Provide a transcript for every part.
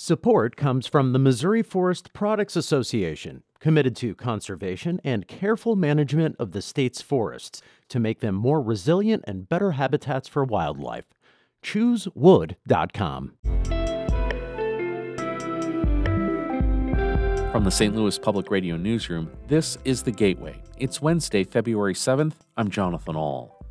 Support comes from the Missouri Forest Products Association, committed to conservation and careful management of the state's forests to make them more resilient and better habitats for wildlife. ChooseWood.com. From the St. Louis Public Radio Newsroom, this is The Gateway. It's Wednesday, February 7th. I'm Jonathan Ahl.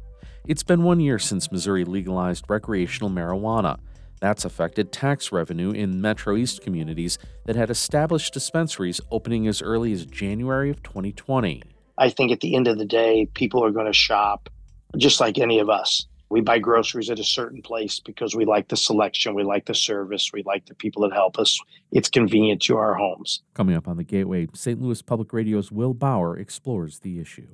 It's been one year since Missouri legalized recreational marijuana. That's affected tax revenue in Metro East communities that had established dispensaries opening as early as January of 2020. I think at the end of the day, people are going to shop just like any of us. We buy groceries at a certain place because we like the selection, we like the service, we like the people that help us. It's convenient to our homes. Coming up on the Gateway, St. Louis Public Radio's Will Bauer explores the issue.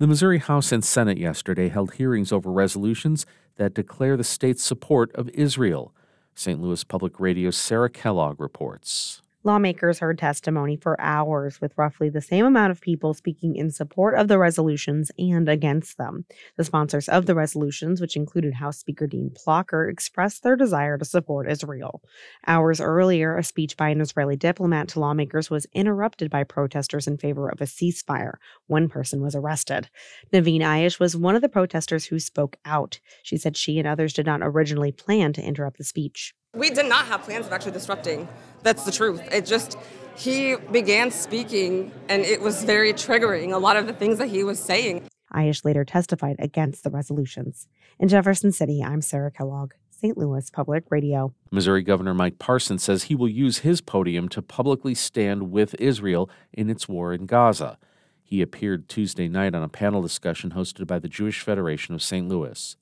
The Missouri House and Senate yesterday held hearings over resolutions that declare the state's support of Israel. St. Louis Public Radio's Sarah Kellogg reports. Lawmakers heard testimony for hours with roughly the same amount of people speaking in support of the resolutions and against them. The sponsors of the resolutions, which included House Speaker Dean Plocher, expressed their desire to support Israel. Hours earlier, a speech by an Israeli diplomat to lawmakers was interrupted by protesters in favor of a ceasefire. One person was arrested. Naveen Ayish was one of the protesters who spoke out. She said she and others did not originally plan to interrupt the speech. We did not have plans of actually disrupting. That's the truth. It just, he began speaking and it was very triggering, a lot of the things that he was saying. Ayish later testified against the resolutions. In Jefferson City, I'm Sarah Kellogg. St. Louis Public Radio. Missouri Governor Mike Parson says he will use his podium to publicly stand with Israel in its war in Gaza. He appeared Tuesday night on a panel discussion hosted by the Jewish Federation of St. Louis.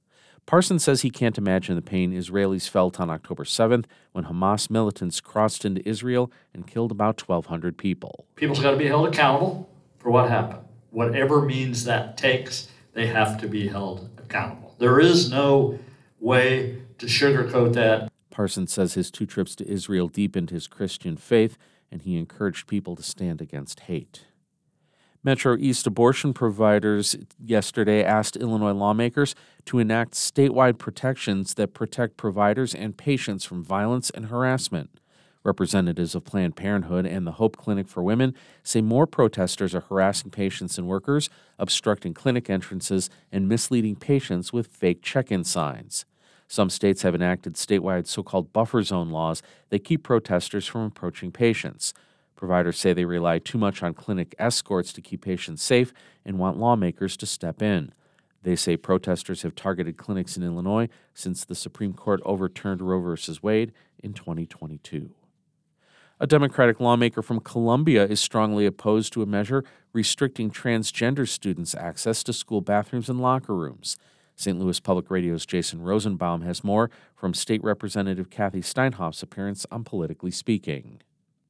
Parson says he can't imagine the pain Israelis felt on October 7th when Hamas militants crossed into Israel and killed about 1,200 people. People's got to be held accountable for what happened. Whatever means that takes, they have to be held accountable. There is no way to sugarcoat that. Parson says his two trips to Israel deepened his Christian faith, and he encouraged people to stand against hate. Metro East abortion providers yesterday asked Illinois lawmakers to enact statewide protections that protect providers and patients from violence and harassment. Representatives of Planned Parenthood and the Hope Clinic for Women say more protesters are harassing patients and workers, obstructing clinic entrances, and misleading patients with fake check in signs. Some states have enacted statewide so called buffer zone laws that keep protesters from approaching patients. Providers say they rely too much on clinic escorts to keep patients safe and want lawmakers to step in. They say protesters have targeted clinics in Illinois since the Supreme Court overturned Roe v. Wade in 2022. A Democratic lawmaker from Columbia is strongly opposed to a measure restricting transgender students' access to school bathrooms and locker rooms. St. Louis Public Radio's Jason Rosenbaum has more from State Representative Kathy Steinhoff's appearance on Politically Speaking.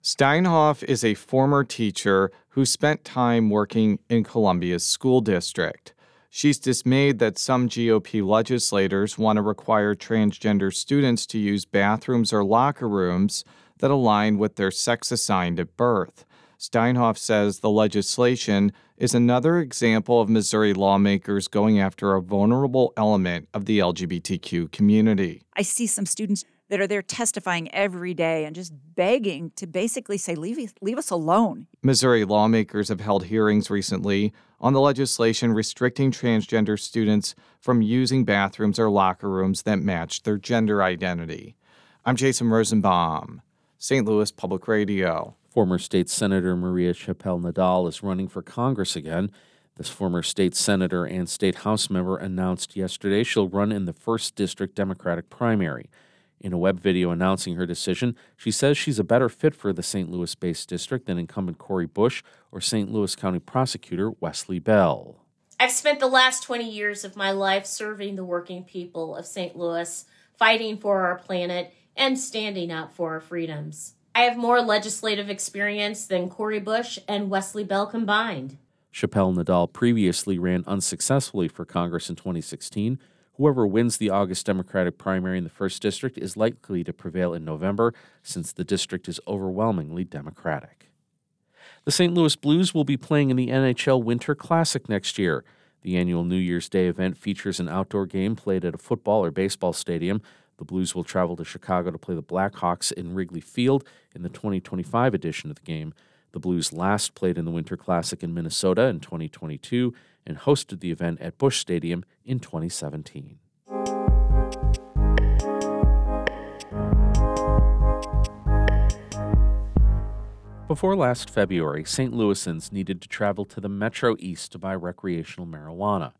Steinhoff is a former teacher who spent time working in Columbia's school district. She's dismayed that some GOP legislators want to require transgender students to use bathrooms or locker rooms that align with their sex assigned at birth. Steinhoff says the legislation is another example of Missouri lawmakers going after a vulnerable element of the LGBTQ community. I see some students that are there testifying every day and just begging to basically say, leave, leave us alone. Missouri lawmakers have held hearings recently on the legislation restricting transgender students from using bathrooms or locker rooms that match their gender identity. I'm Jason Rosenbaum, St. Louis Public Radio. Former state senator Maria Chappelle Nadal is running for Congress again. This former state senator and state house member announced yesterday she'll run in the 1st District Democratic primary. In a web video announcing her decision, she says she's a better fit for the St. Louis based district than incumbent Cori Bush or St. Louis County Prosecutor Wesley Bell. I've spent the last 20 years of my life serving the working people of St. Louis, fighting for our planet, and standing up for our freedoms. I have more legislative experience than Cori Bush and Wesley Bell combined. Chappelle Nadal previously ran unsuccessfully for Congress in 2016 Whoever wins the August Democratic primary in the 1st District is likely to prevail in November, since the district is overwhelmingly Democratic. The St. Louis Blues will be playing in the NHL Winter Classic next year. The annual New Year's Day event features an outdoor game played at a football or baseball stadium. The Blues will travel to Chicago to play the Blackhawks in Wrigley Field in the 2025 edition of the game. The Blues last played in the Winter Classic in Minnesota in 2022 and hosted the event at Busch Stadium in 2017. Before last February, St. Louisans needed to travel to the Metro East to buy recreational marijuana.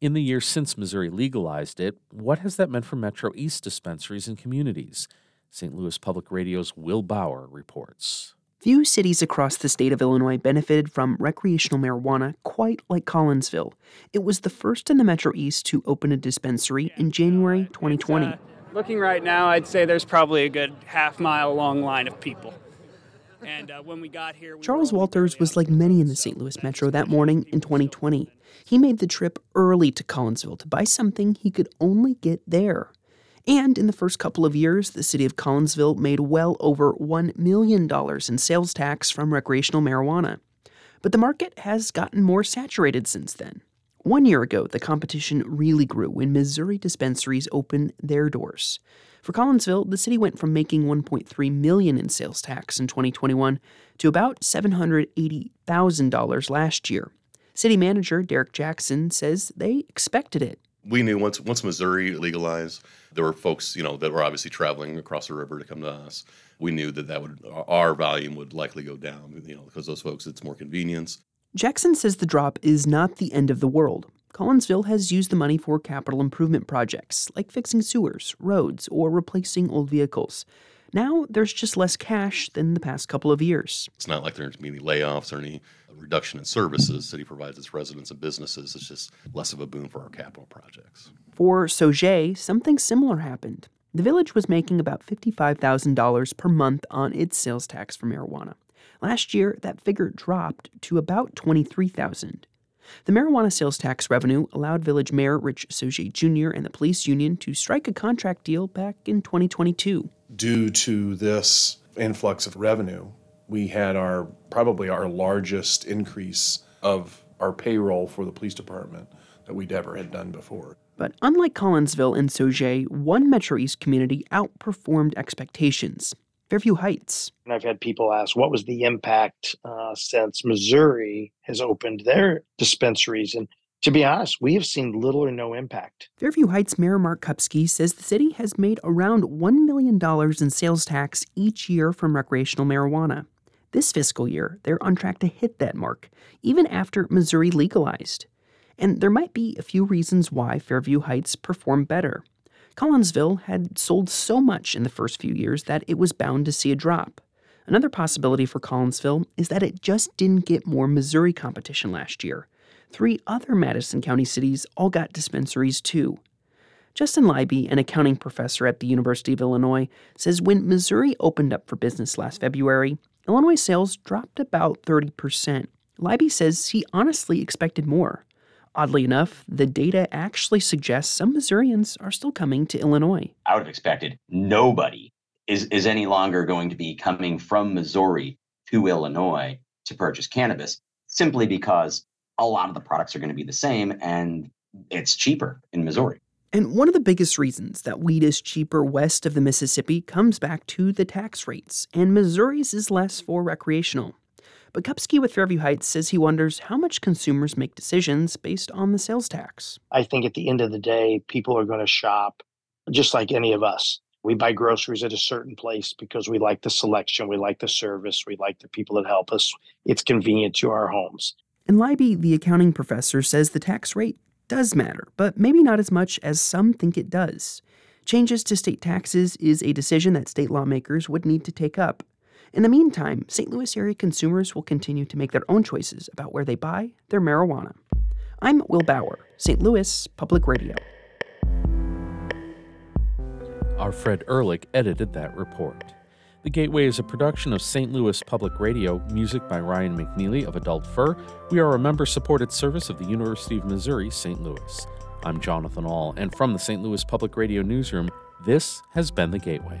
In the years since Missouri legalized it, what has that meant for Metro East dispensaries and communities? St. Louis Public Radio's Will Bauer reports. Few cities across the state of Illinois benefited from recreational marijuana quite like Collinsville. It was the first in the Metro East to open a dispensary in January 2020. Uh, looking right now, I'd say there's probably a good half mile long line of people. And uh, when we got here, we Charles Walters was like many in the St. Louis metro that morning in 2020. He made the trip early to Collinsville to buy something he could only get there. And in the first couple of years, the city of Collinsville made well over $1 million in sales tax from recreational marijuana. But the market has gotten more saturated since then. One year ago, the competition really grew when Missouri dispensaries opened their doors. For Collinsville, the city went from making 1.3 million in sales tax in 2021 to about $780,000 last year. City manager Derek Jackson says they expected it. We knew once once Missouri legalized, there were folks, you know, that were obviously traveling across the river to come to us. We knew that that would our volume would likely go down, you know, because those folks it's more convenience. Jackson says the drop is not the end of the world. Collinsville has used the money for capital improvement projects like fixing sewers, roads, or replacing old vehicles. Now there's just less cash than the past couple of years. It's not like there's any layoffs or any reduction in services city provides its residents and businesses. It's just less of a boon for our capital projects. For Sauget, something similar happened. The village was making about $55,000 per month on its sales tax for marijuana. Last year, that figure dropped to about 23,000. The marijuana sales tax revenue allowed Village Mayor Rich Sauget Jr. and the police union to strike a contract deal back in 2022. Due to this influx of revenue, we had our probably our largest increase of our payroll for the police department that we'd ever had done before. But unlike Collinsville and Sauget, one Metro East community outperformed expectations. Fairview Heights. And I've had people ask, what was the impact uh, since Missouri has opened their dispensaries? And to be honest, we have seen little or no impact. Fairview Heights Mayor Mark Kupsky says the city has made around $1 million in sales tax each year from recreational marijuana. This fiscal year, they're on track to hit that mark, even after Missouri legalized. And there might be a few reasons why Fairview Heights performed better. Collinsville had sold so much in the first few years that it was bound to see a drop. Another possibility for Collinsville is that it just didn't get more Missouri competition last year. Three other Madison County cities all got dispensaries too. Justin Leiby, an accounting professor at the University of Illinois, says when Missouri opened up for business last February, Illinois sales dropped about 30%. Leiby says he honestly expected more. Oddly enough, the data actually suggests some Missourians are still coming to Illinois. I would have expected nobody is, is any longer going to be coming from Missouri to Illinois to purchase cannabis simply because a lot of the products are going to be the same and it's cheaper in Missouri. And one of the biggest reasons that weed is cheaper west of the Mississippi comes back to the tax rates, and Missouri's is less for recreational. But Kupsky with Fairview Heights says he wonders how much consumers make decisions based on the sales tax. I think at the end of the day, people are going to shop just like any of us. We buy groceries at a certain place because we like the selection, we like the service, we like the people that help us. It's convenient to our homes. And Leiby, the accounting professor, says the tax rate does matter, but maybe not as much as some think it does. Changes to state taxes is a decision that state lawmakers would need to take up. In the meantime, St. Louis area consumers will continue to make their own choices about where they buy their marijuana. I'm Will Bauer, St. Louis Public Radio. Our Fred Ehrlich edited that report. The Gateway is a production of St. Louis Public Radio, music by Ryan McNeely of Adult Fur. We are a member supported service of the University of Missouri St. Louis. I'm Jonathan Ahl, and from the St. Louis Public Radio newsroom, this has been The Gateway.